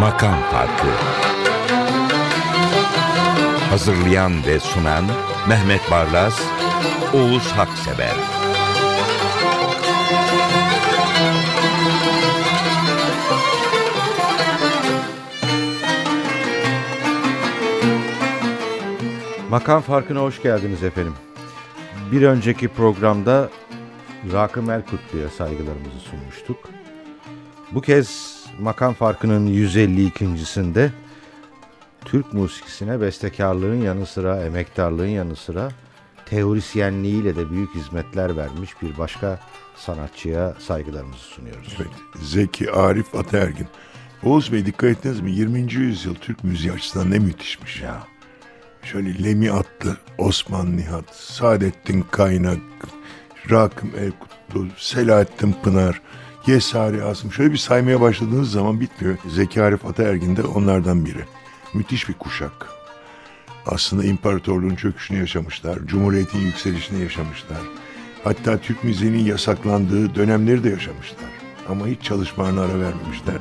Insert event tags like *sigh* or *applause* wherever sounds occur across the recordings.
Makam Farkı. Hazırlayan ve sunan Mehmet Barlas, Oğuz Haksever Makam farkına hoş geldiniz efendim. Bir önceki programda Rakım Elkutlu'ya saygılarımızı sunmuştuk. Bu kez makam farkının 152.sinde Türk musikisine bestekarlığın yanı sıra, emektarlığın yanı sıra teorisyenliğiyle de büyük hizmetler vermiş bir başka sanatçıya saygılarımızı sunuyoruz. Evet, Zeki Arif Ataergin. Oğuz Bey dikkat ettiniz mi? 20. yüzyıl Türk müziği açısından ne müthişmiş ya. Şöyle Lemi Atlı, Osman Nihat, Saadettin Kaynak, Rakım Elkutlu, Selahattin Pınar, Yesari Asım. Şöyle bir saymaya başladığınız zaman bitmiyor. Zeki Arif Ataergin de onlardan biri. Müthiş bir kuşak. Aslında imparatorluğun çöküşünü yaşamışlar, cumhuriyetin yükselişini yaşamışlar. Hatta Türk müziğinin yasaklandığı dönemleri de yaşamışlar. Ama hiç çalışmalarına ara vermemişler.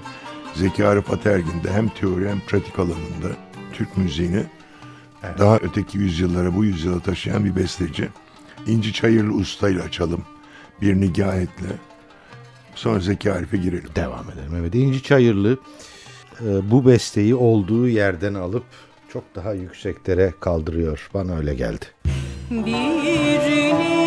Zeki Arif Ataergin de hem teori hem pratik alanında Türk müziğini daha öteki yüzyıllara bu yüzyıla taşıyan bir besteci. İnci Çayırlı Usta ile açalım. Bir nigahetle. Sonra Zeki Arif'e girelim. Devam edelim. Evet, İnci Çayırlı e, bu besteyi olduğu yerden alıp çok daha yükseklere kaldırıyor. Bana öyle geldi. Bir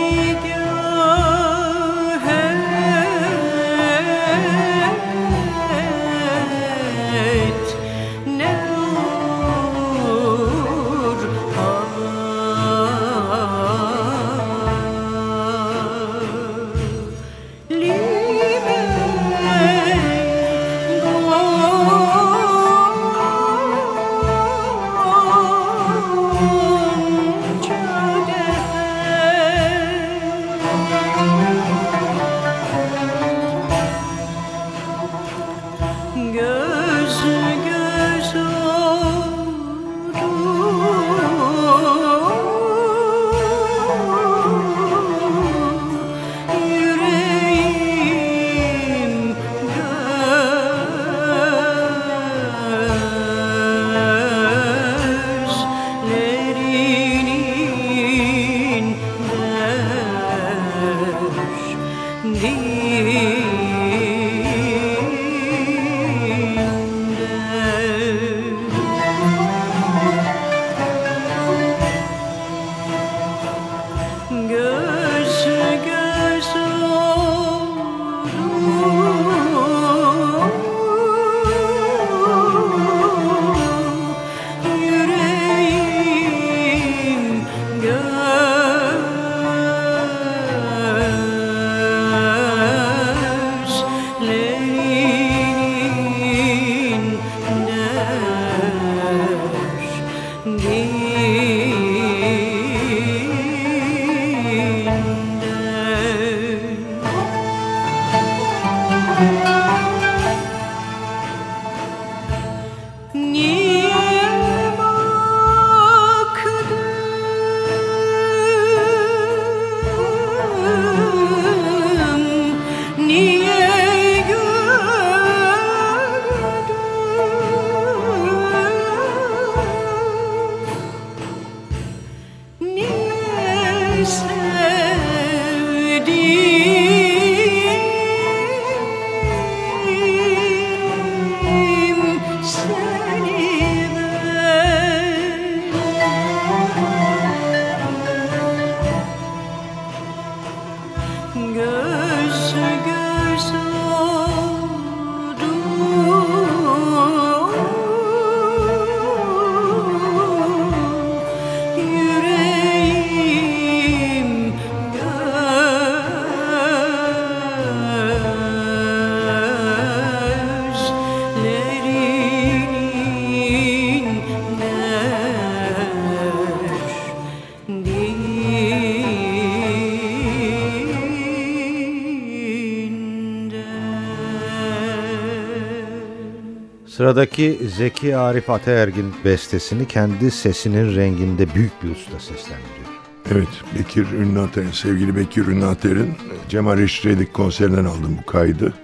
Sıradaki Zeki Arif Ataergin bestesini kendi sesinin renginde büyük bir usta seslendiriyor. Evet, Bekir Ünlater, sevgili Bekir Ünlater'in Cemal Reşit Reydik konserinden aldım bu kaydı.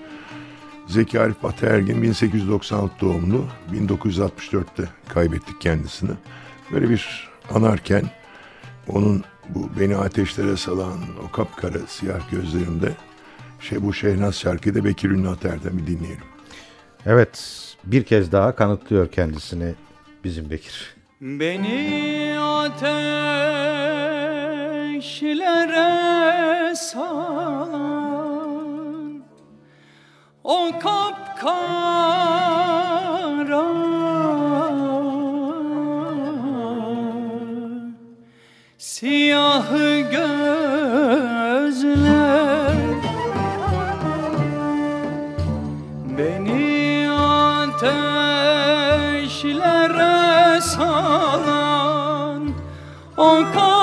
Zeki Arif Ataergin 1896 doğumlu, 1964'te kaybettik kendisini. Böyle bir anarken onun bu beni ateşlere salan o kapkara siyah gözlerinde şey bu Şehnaz şarkıyı da Bekir Ünlater'den bir dinleyelim. Evet, bir kez daha kanıtlıyor kendisini bizim Bekir. Beni ateşlere salan O kapkara Siyah gözler ateşlere salan O kapkara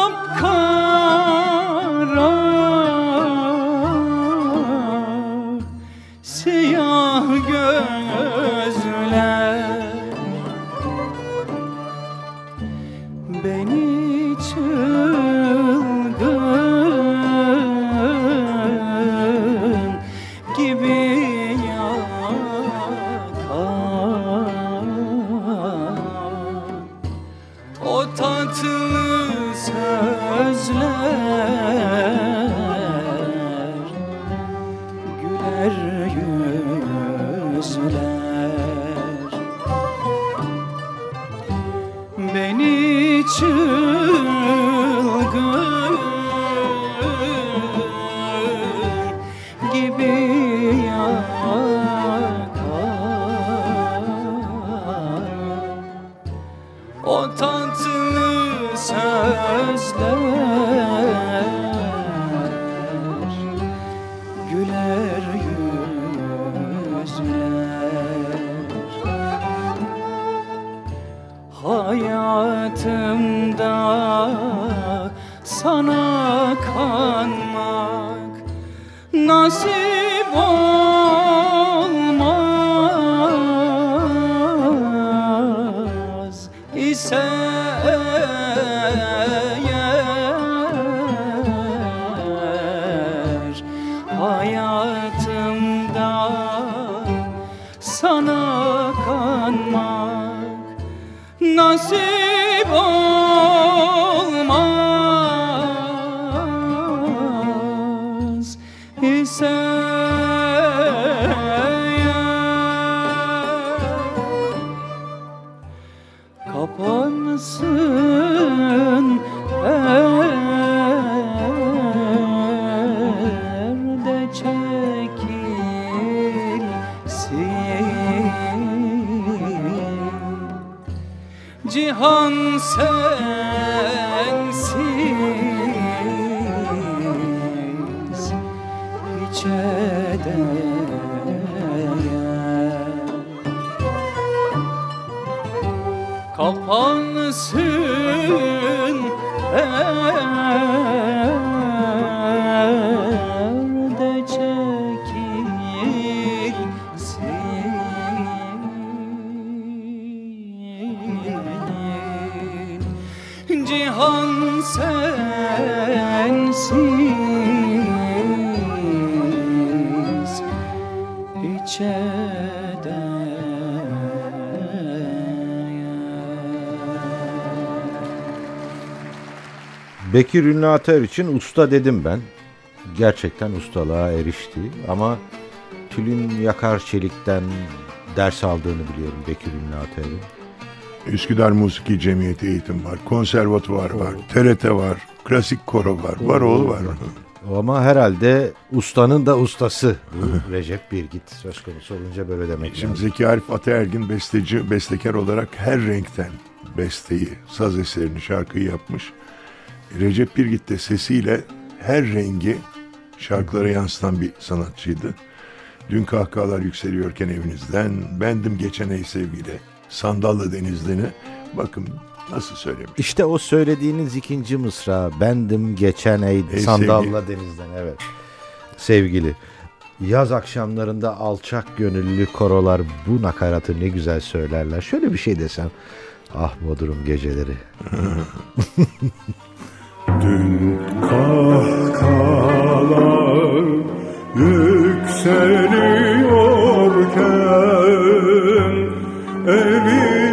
Bekir Ünlü Ater için usta dedim ben. Gerçekten ustalığa erişti ama Tülin Yakar Çelik'ten ders aldığını biliyorum Bekir Ünlü Ater'in. Üsküdar Musiki Cemiyeti eğitim var, konservatuvar var, TRT var, klasik koro var, var oğlu var. Ama herhalde ustanın da ustası bu *laughs* Recep Birgit söz konusu olunca böyle demek Şimdi lazım. Zeki Arif Ataergin besteci, bestekar olarak her renkten besteyi, saz eserini, şarkıyı yapmış. Recep Birgit de sesiyle her rengi şarkılara yansıtan bir sanatçıydı. Dün kahkahalar yükseliyorken evinizden, bendim geçen ey sevgili, sandallı denizleni. Bakın nasıl söylemiş. İşte o söylediğiniz ikinci mısra bendim geçen ey, Ey sandalla denizden evet sevgili. Yaz akşamlarında alçak gönüllü korolar bu nakaratı ne güzel söylerler. Şöyle bir şey desem. Ah Bodrum geceleri. *laughs* Dün kahkahalar yükseliyorken evinizden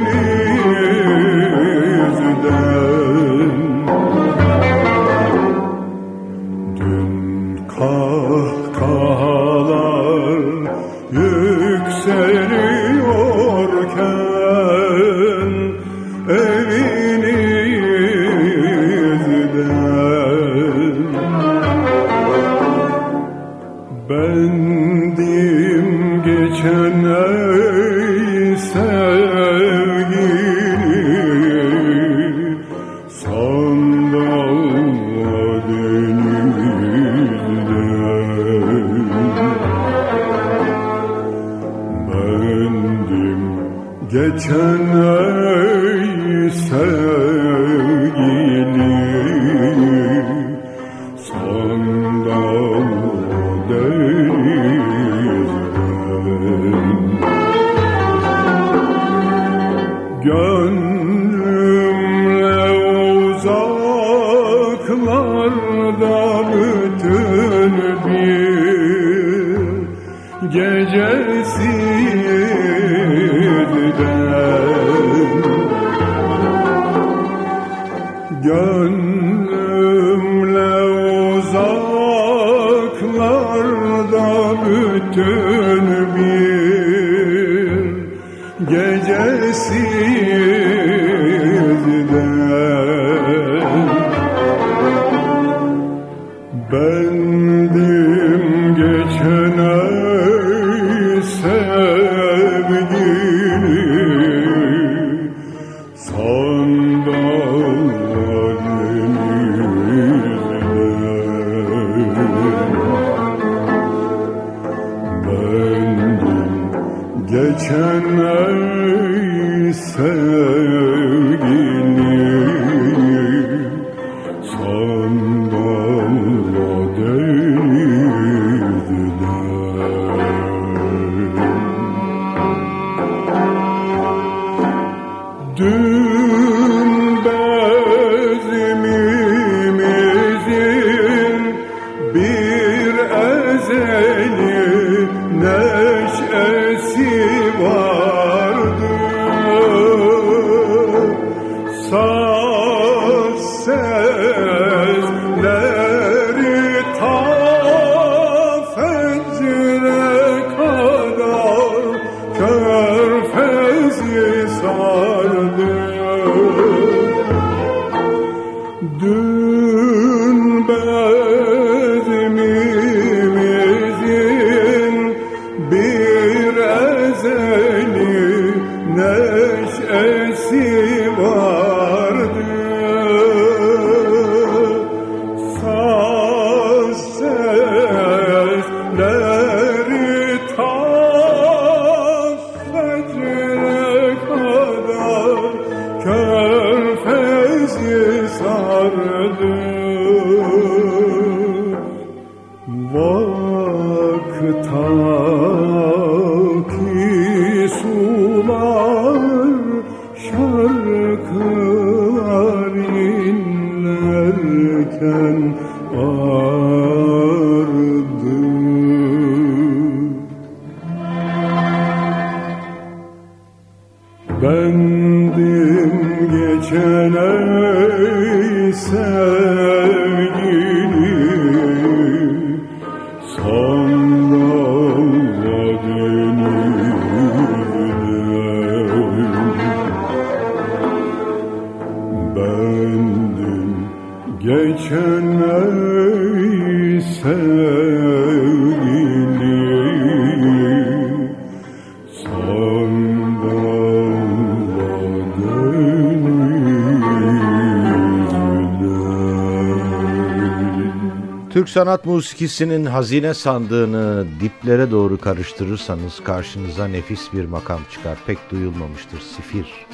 sanat musikisinin hazine sandığını diplere doğru karıştırırsanız karşınıza nefis bir makam çıkar. Pek duyulmamıştır. Sifir.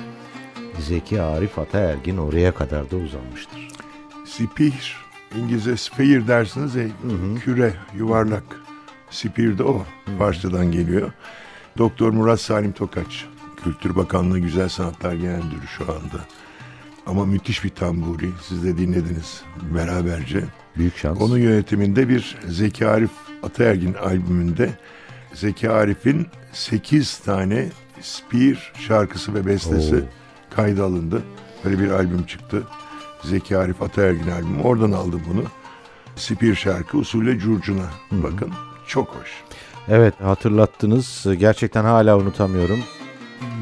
Zeki Arif Ataergin oraya kadar da uzanmıştır. Spir, İngilizce sphere dersiniz ya, küre, yuvarlak. Spir de o. Farsçadan geliyor. Doktor Murat Salim Tokaç. Kültür Bakanlığı Güzel Sanatlar Genel Müdürü şu anda. Ama müthiş bir tamburi. Siz de dinlediniz beraberce. Büyük şans. Onun yönetiminde bir Zeki Arif Ataergin albümünde Zeki Arif'in 8 tane Spir şarkısı ve bestesi Oo. kayda alındı. Böyle bir albüm çıktı. Zeki Arif Ataergin albümü. Oradan aldım bunu. Spir şarkı usulü curcuna. Bakın çok hoş. Evet hatırlattınız. Gerçekten hala unutamıyorum.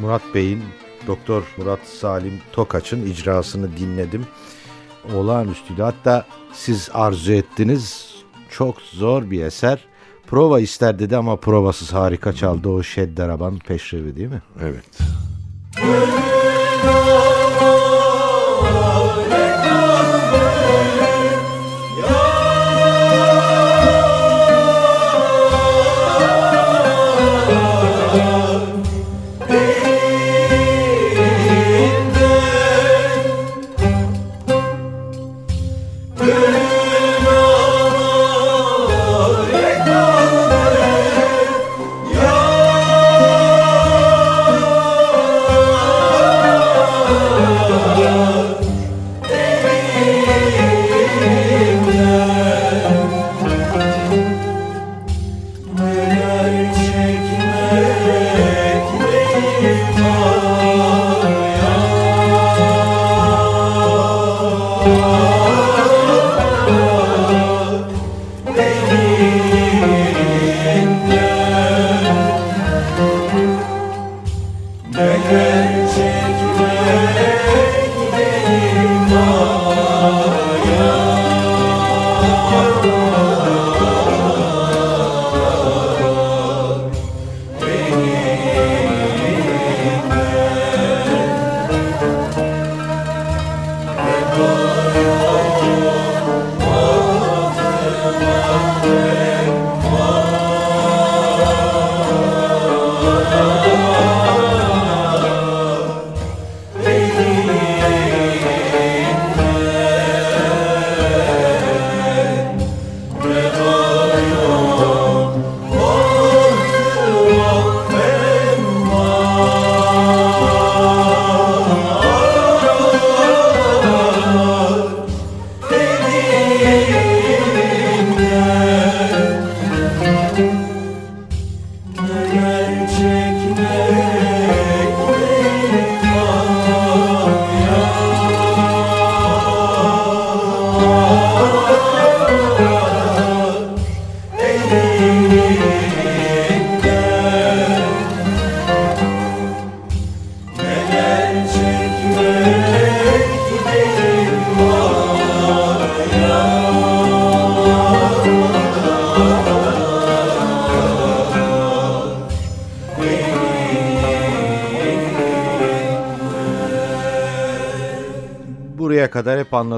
Murat Bey'in Doktor Murat Salim Tokaç'ın icrasını dinledim. Olağanüstüydü. Hatta siz arzu ettiniz. Çok zor bir eser. Prova ister dedi ama provasız harika çaldı o Şeddaraban Peşrevi değil mi? Evet.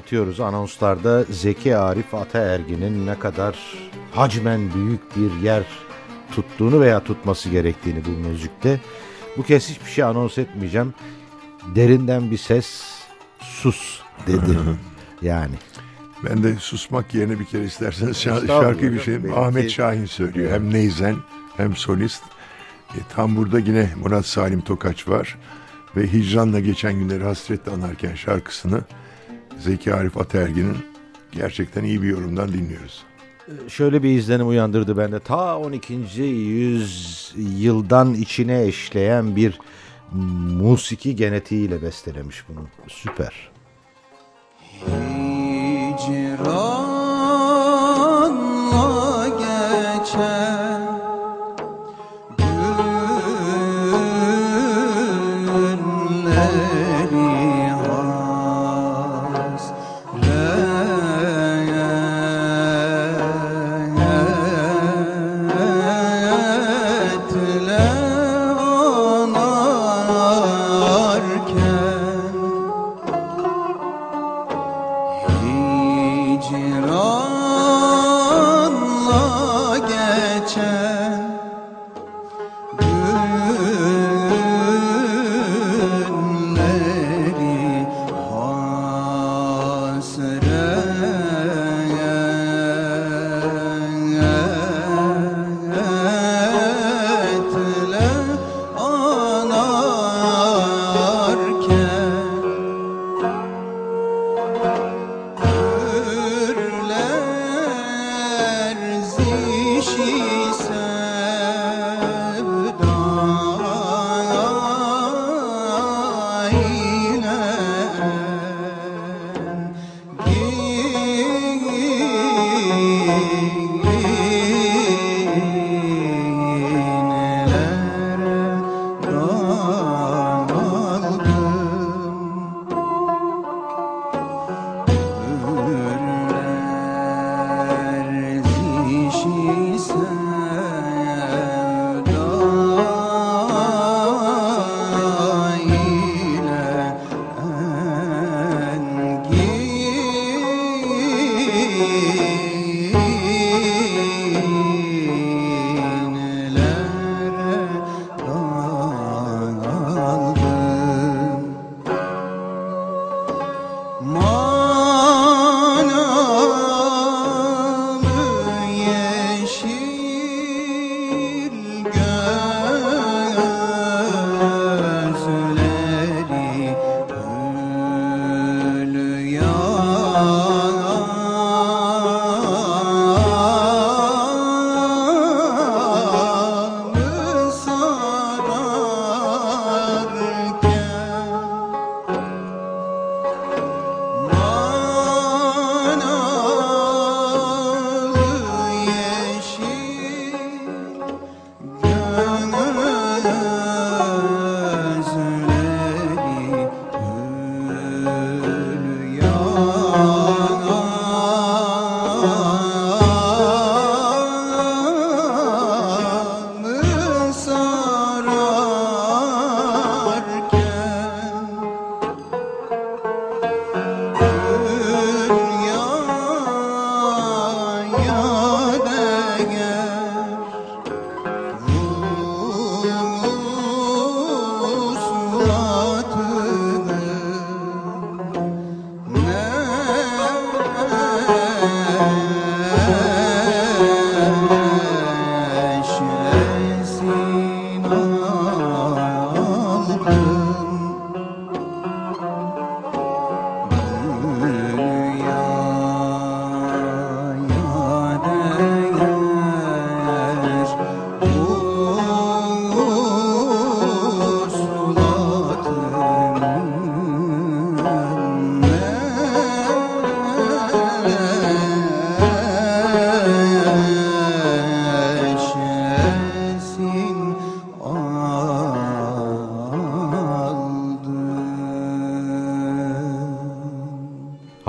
Anlatıyoruz anonslarda Zeki Arif Ataergin'in ne kadar hacmen büyük bir yer tuttuğunu veya tutması gerektiğini bu müzikte. Bu kez hiçbir şey anons etmeyeceğim. Derinden bir ses sus dedi. yani Ben de susmak yerine bir kere isterseniz şa- Estağfurullah şarkıyı bir şey. Ahmet Şahin söylüyor. Hem neyzen hem solist. E, tam burada yine Murat Salim Tokaç var. Ve Hicran'la geçen günleri hasretle anarken şarkısını Zeki Arif Ataergin'in gerçekten iyi bir yorumdan dinliyoruz. şöyle bir izlenim uyandırdı bende. Ta 12. yüzyıldan içine eşleyen bir musiki genetiğiyle bestelemiş bunu. Süper. Hicranla geçen günleri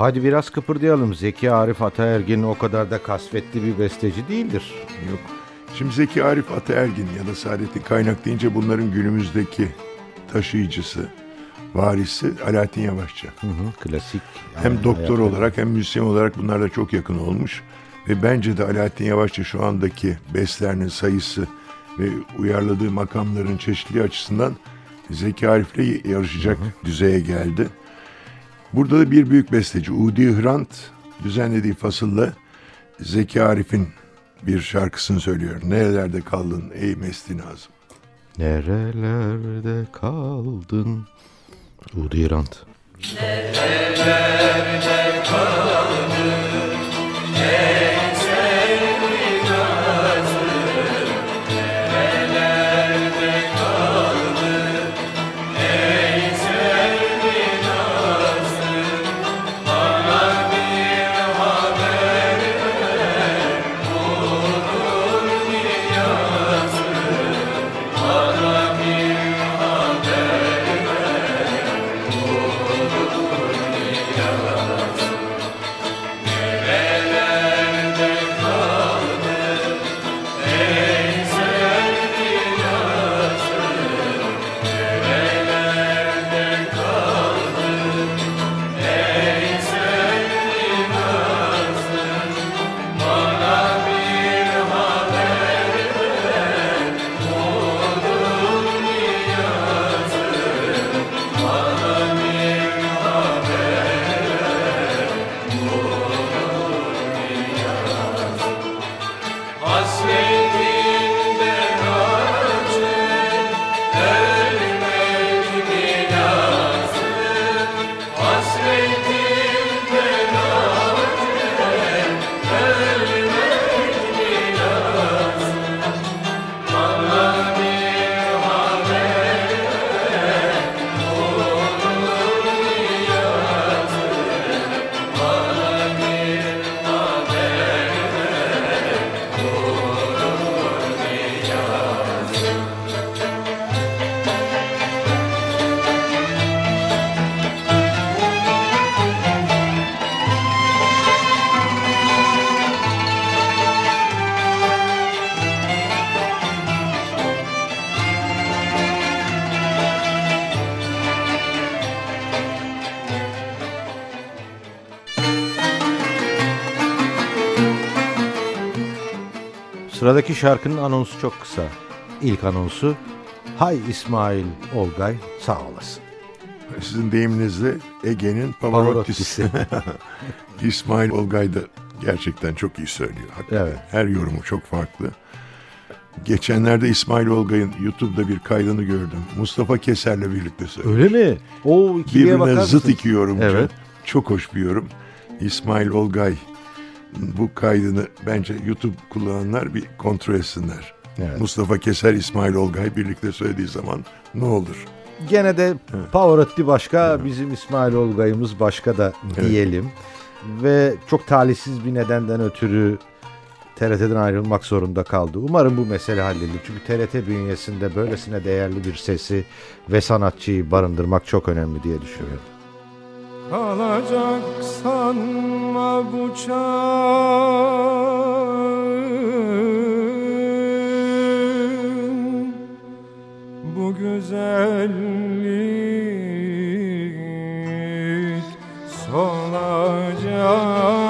Hadi biraz kıpırdayalım. Zeki Arif Ataergin o kadar da kasvetli bir besteci değildir. Yok. Şimdi Zeki Arif Ataergin ya da Saadettin Kaynak deyince bunların günümüzdeki taşıyıcısı, varisi Alaaddin Yavaşça. Hı hı, klasik. Hem Yani doktor hayat- olarak hem müzisyen olarak bunlar da çok yakın olmuş. Ve bence de Alaaddin Yavaşça şu andaki bestlerinin sayısı ve uyarladığı makamların çeşitliliği açısından Zeki Arif'le yarışacak düzeye geldi. Burada da bir büyük besteci Udi Hrant düzenlediği fasılla Zeki Arif'in bir şarkısını söylüyor. Nerelerde kaldın ey Mesti Nazım? Nerelerde kaldın? Udi Rant. Sıradaki şarkının anonsu çok kısa. İlk anonsu Hay İsmail Olgay sağ olasın. Sizin deyiminizle Ege'nin Pavarotti'si. *laughs* İsmail Olgay da gerçekten çok iyi söylüyor. Hakikaten. Evet. Her yorumu çok farklı. Geçenlerde İsmail Olgay'ın YouTube'da bir kaydını gördüm. Mustafa Keser'le birlikte söylüyor. Öyle mi? O ikiliye bakar Birbirine zıt mısınız? iki yorumcu. Evet. Çok hoş bir yorum. İsmail Olgay bu kaydını bence YouTube kullananlar bir kontrol etsinler. Evet. Mustafa Keser, İsmail Olgay birlikte söylediği zaman ne olur? Gene de Pavarotti başka, bizim İsmail Olgay'ımız başka da diyelim. Ve çok talihsiz bir nedenden ötürü TRT'den ayrılmak zorunda kaldı. Umarım bu mesele halledilir. Çünkü TRT bünyesinde böylesine değerli bir sesi ve sanatçıyı barındırmak çok önemli diye düşünüyorum. Kalacak sanma bu çağın. Bu güzellik solacak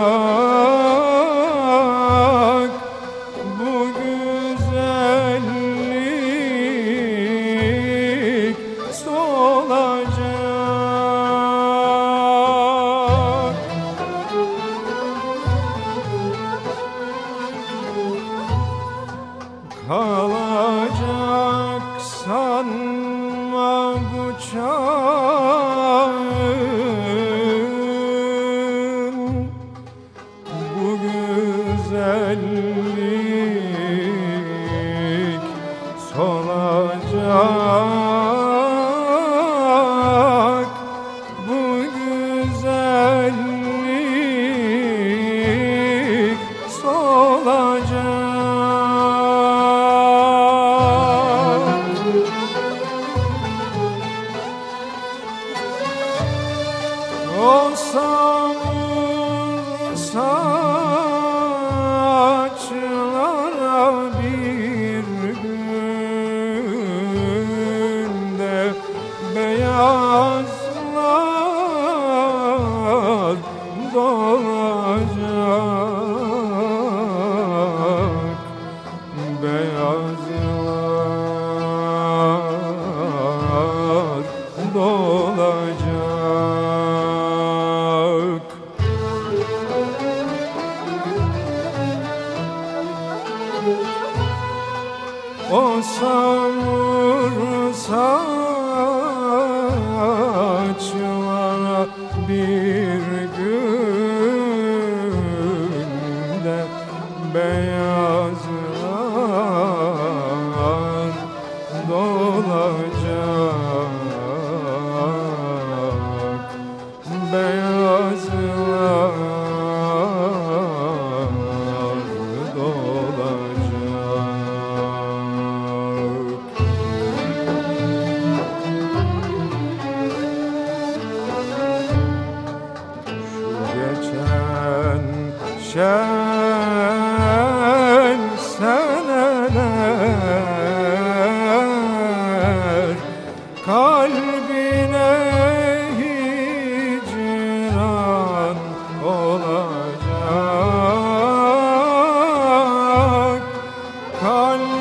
Con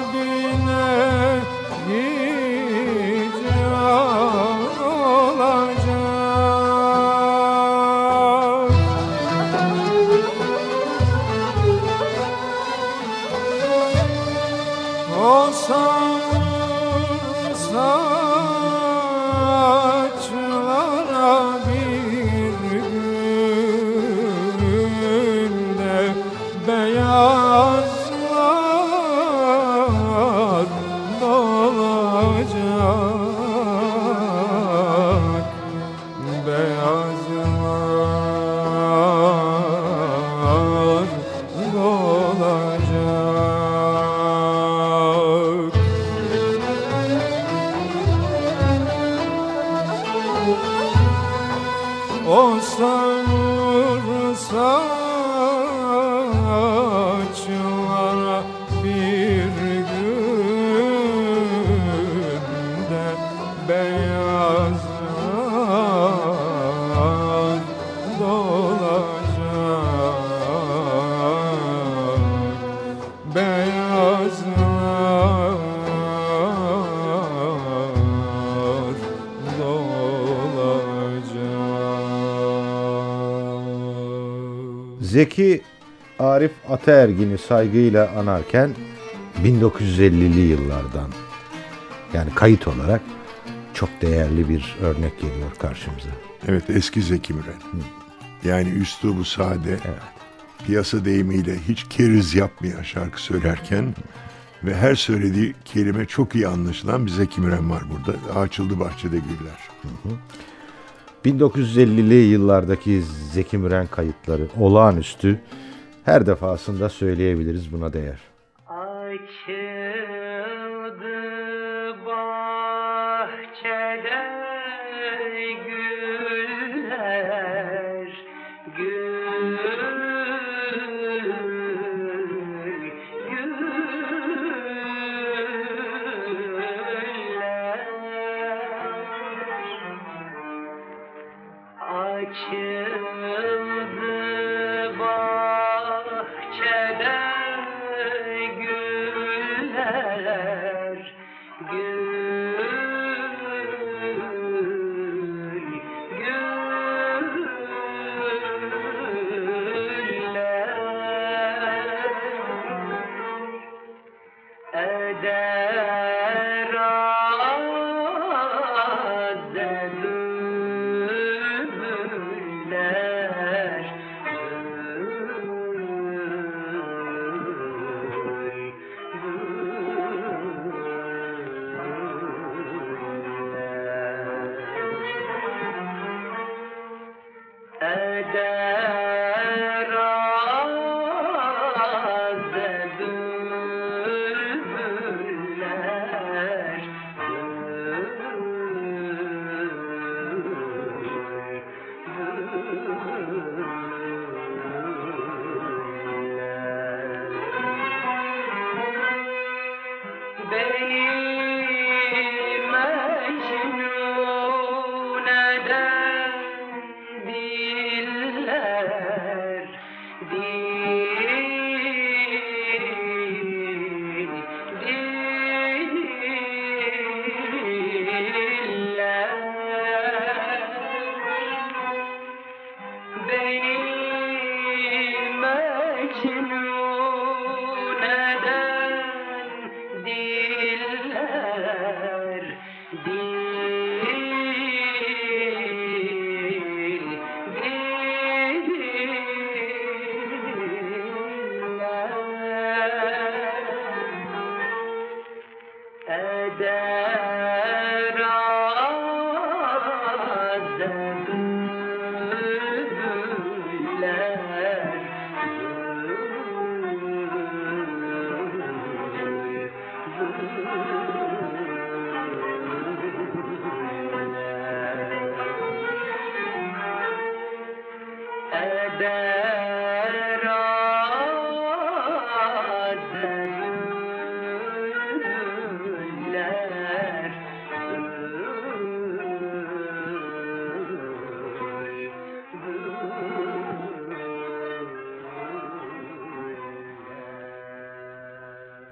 Arif Ataergin'i saygıyla anarken 1950'li yıllardan yani kayıt olarak çok değerli bir örnek geliyor karşımıza. Evet eski Zeki Müren. Yani üslubu sade, piyasa deyimiyle hiç keriz yapmayan şarkı söylerken ve her söylediği kelime çok iyi anlaşılan bir Zeki Müren var burada. Açıldı bahçede güller. 1950'li yıllardaki Zeki Müren kayıtları olağanüstü. Her defasında söyleyebiliriz buna değer. Açıldı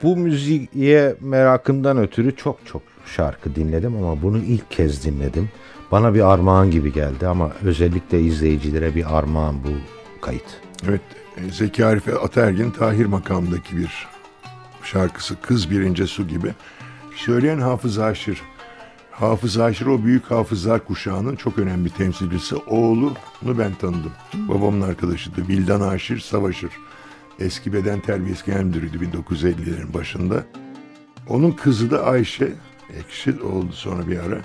Bu müziğe merakımdan ötürü çok çok şarkı dinledim ama bunu ilk kez dinledim. Bana bir armağan gibi geldi ama özellikle izleyicilere bir armağan bu kayıt. Evet e, Zeki Arif Ataergin Tahir makamındaki bir şarkısı Kız Birince Su gibi. Söyleyen Hafız Aşır. Hafız Aşır o büyük hafızlar kuşağının çok önemli temsilcisi. Oğlunu ben tanıdım. Babamın arkadaşıydı. Vildan Aşır Savaşır. Eski beden terbiyesi genel müdürüydü 1950'lerin başında. Onun kızı da Ayşe. Ekşi oldu sonra bir ara.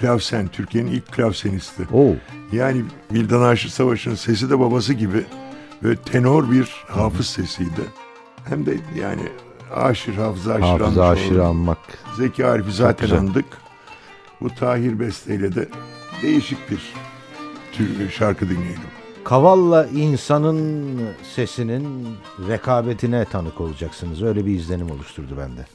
Klavsen, Türkiye'nin ilk klavsenisti. Oo, Yani Vildan Aşır Savaş'ın sesi de babası gibi böyle tenor bir hafız sesiydi. Hem de yani Aşır, Hafız Aşır aşırı olduk. anmak. Zeki Arif'i zaten güzel. andık. Bu Tahir Beste'yle de değişik bir şarkı dinleyelim. Kavalla insanın sesinin rekabetine tanık olacaksınız. Öyle bir izlenim oluşturdu bende.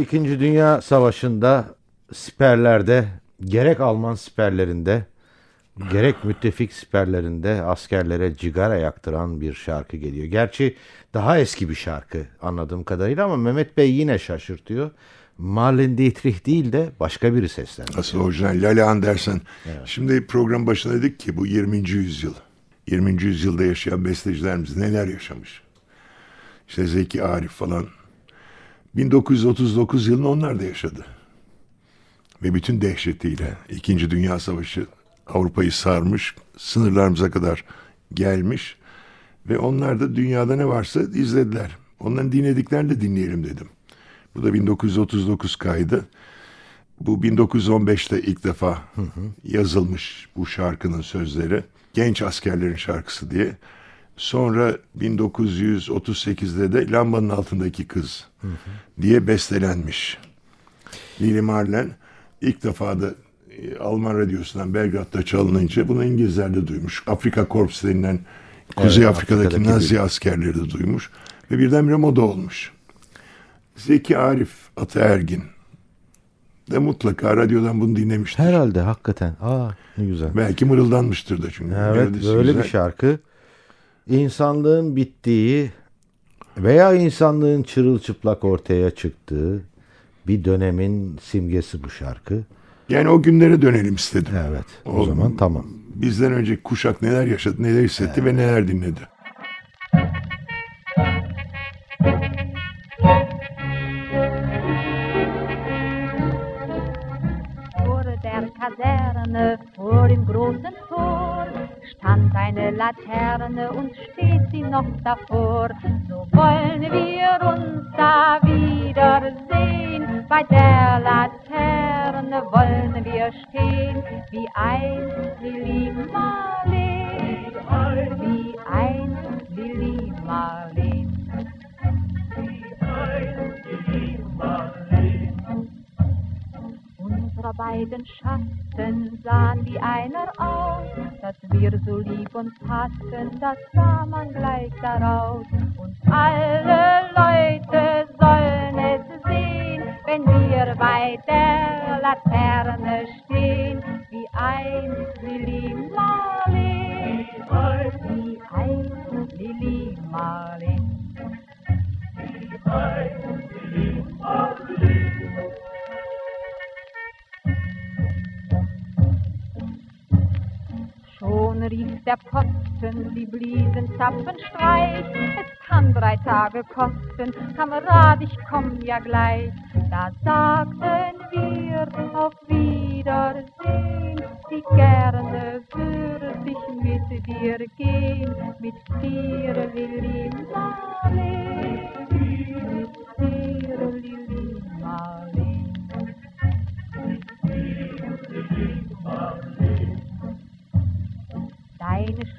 İkinci Dünya Savaşı'nda siperlerde gerek Alman siperlerinde gerek müttefik siperlerinde askerlere cigara yaktıran bir şarkı geliyor. Gerçi daha eski bir şarkı anladığım kadarıyla ama Mehmet Bey yine şaşırtıyor. Marlene Dietrich değil de başka biri sesleniyor. Asıl orijinal Lale Andersen. Şimdi program başında dedik ki bu 20. yüzyıl. 20. yüzyılda yaşayan bestecilerimiz neler yaşamış. İşte Zeki Arif falan. 1939 yılını onlar da yaşadı. Ve bütün dehşetiyle İkinci Dünya Savaşı Avrupa'yı sarmış, sınırlarımıza kadar gelmiş. Ve onlar da dünyada ne varsa izlediler. Onların dinlediklerini de dinleyelim dedim. Bu da 1939 kaydı. Bu 1915'te ilk defa yazılmış bu şarkının sözleri. Genç askerlerin şarkısı diye. Sonra 1938'de de Lambanın Altındaki Kız diye bestelenmiş. Lili Marlen ilk defa da e, Alman radyosundan Belgrad'da çalınınca bunu İngilizler de duymuş. Afrika Korps denilen Kuzey Evet, Afrika'daki, Afrika'daki Nazi bir- askerleri de duymuş. Ve birdenbire moda olmuş. Zeki Arif Ataergin de mutlaka radyodan bunu dinlemiştir. Herhalde hakikaten. Aa ne güzel. Belki mırıldanmıştır da çünkü. Evet böyle güzel. bir şarkı. İnsanlığın bittiği veya insanlığın çırılçıplak ortaya çıktığı bir dönemin simgesi bu şarkı. Yani o günlere dönelim istedim. Evet o, zaman tamam. Bizden önce kuşak neler yaşadı, neler hissetti ve neler dinledi. Vor der Kaserne, vor dem großen Tor, stand eine Laterne und steht sie noch davor. So wollen wir uns da wiedersehen, bei der Laterne wollen wir stehen, wie einst Lili Marleen, Unsere beiden Schatten sahen wie einer aus, dass wir so lieb uns hatten, das sah man gleich daraus. Und alle Leute sollen es sehen, wenn wir bei der Laterne stehen, wie einst Lili Marleen, wie einst Lili Marleen. Schon rief der Posten, sie bliesen Zapfenstreich. Es kann drei Tage kosten, Kamerad, ich komm ja gleich. Da sagten wir auf Wiedersehen, wie gerne würde ich mit dir gehen, mit dir, Marleen, mit dir,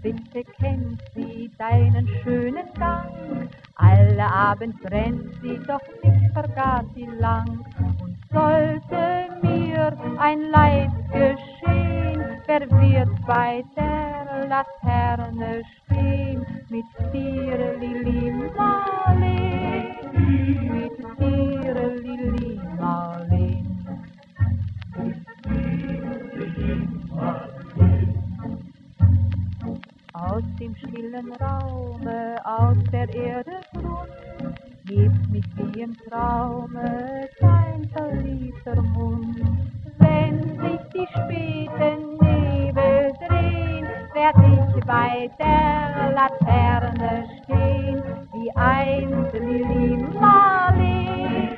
Schritte kennt sie, deinen schönen Gang. Alle Abend rennt sie, doch nicht vergaß sie lang. Und sollte mir ein Leid geschehen, wer wird bei der Laterne stehen? Mit dir, Lili Marleen, mit dir, Aus dem stillen Raume, aus der Erde Grund, hebt mich wie im Traume dein verliebter Mund. Wenn sich die späten Nebel drehen, werd ich bei der Laterne stehen, wie einst Lili Marleen,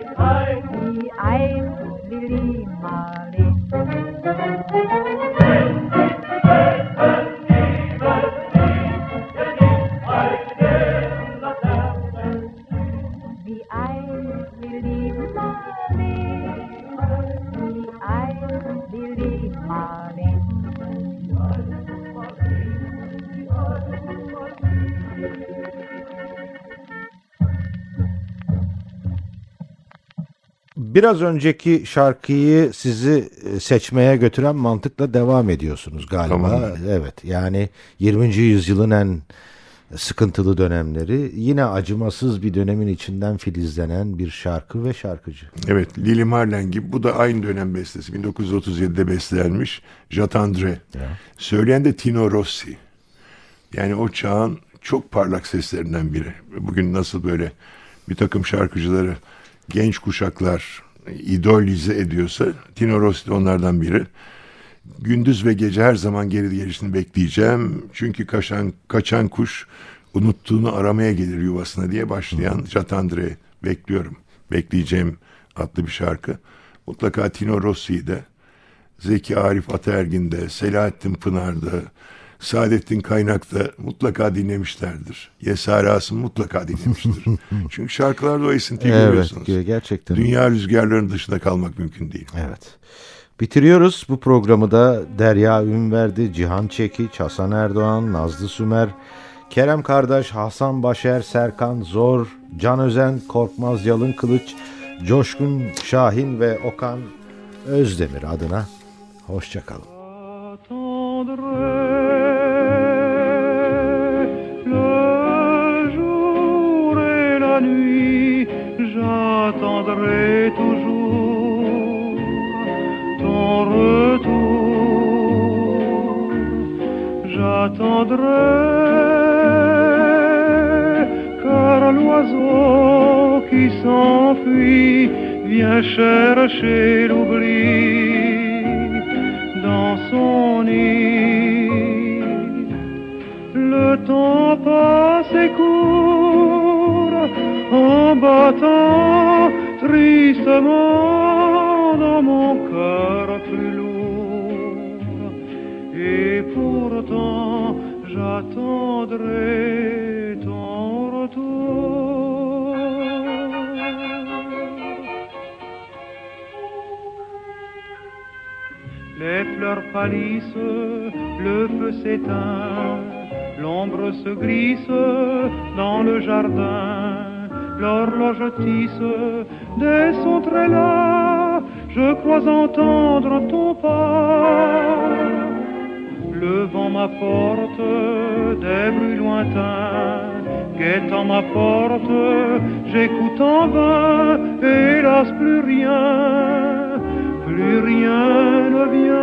wie einst Lili Marleen. Wie Biraz önceki şarkıyı sizi e, seçmeye götüren mantıkla devam ediyorsunuz galiba. Tamam. Evet yani 20. yüzyılın en sıkıntılı dönemleri yine acımasız bir dönemin içinden filizlenen bir şarkı ve şarkıcı. Evet Lili Marlen gibi bu da aynı dönem bestesi. 1937'de bestelenmiş Jatandre. Söyleyen de Tino Rossi. Yani o çağın çok parlak seslerinden biri. Bugün nasıl böyle bir takım şarkıcıları genç kuşaklar idolize ediyorsa Tino Rossi de onlardan biri. Gündüz ve gece her zaman geri gelişini bekleyeceğim. Çünkü kaçan, kaçan kuş unuttuğunu aramaya gelir yuvasına diye başlayan Jatandre bekliyorum. Bekleyeceğim adlı bir şarkı. Mutlaka Tino Rossi'yi de Zeki Arif Ataergin'de, Selahattin Pınar'da, Saadettin Kaynak'ta mutlaka dinlemişlerdir. Yesar Asım mutlaka dinlemiştir. *laughs* Çünkü şarkılarda o esintiyi Evet görüyorsunuz. ge- gerçekten. Dünya rüzgarlarının dışında kalmak mümkün değil. Evet. Bitiriyoruz bu programı da Derya Ünverdi, Cihan Çekiç, Hasan Erdoğan, Nazlı Sümer, Kerem Kardeş, Hasan Başer, Serkan Zor, Can Özen, Korkmaz Yalın Kılıç, Coşkun Şahin ve Okan Özdemir adına hoşçakalın. cheira cheiro brilho l'horloge tisse des sons très là, je crois entendre ton pas. Le vent m'apporte des bruits lointains, guettant ma porte, j'écoute en vain, hélas plus rien, plus rien ne vient.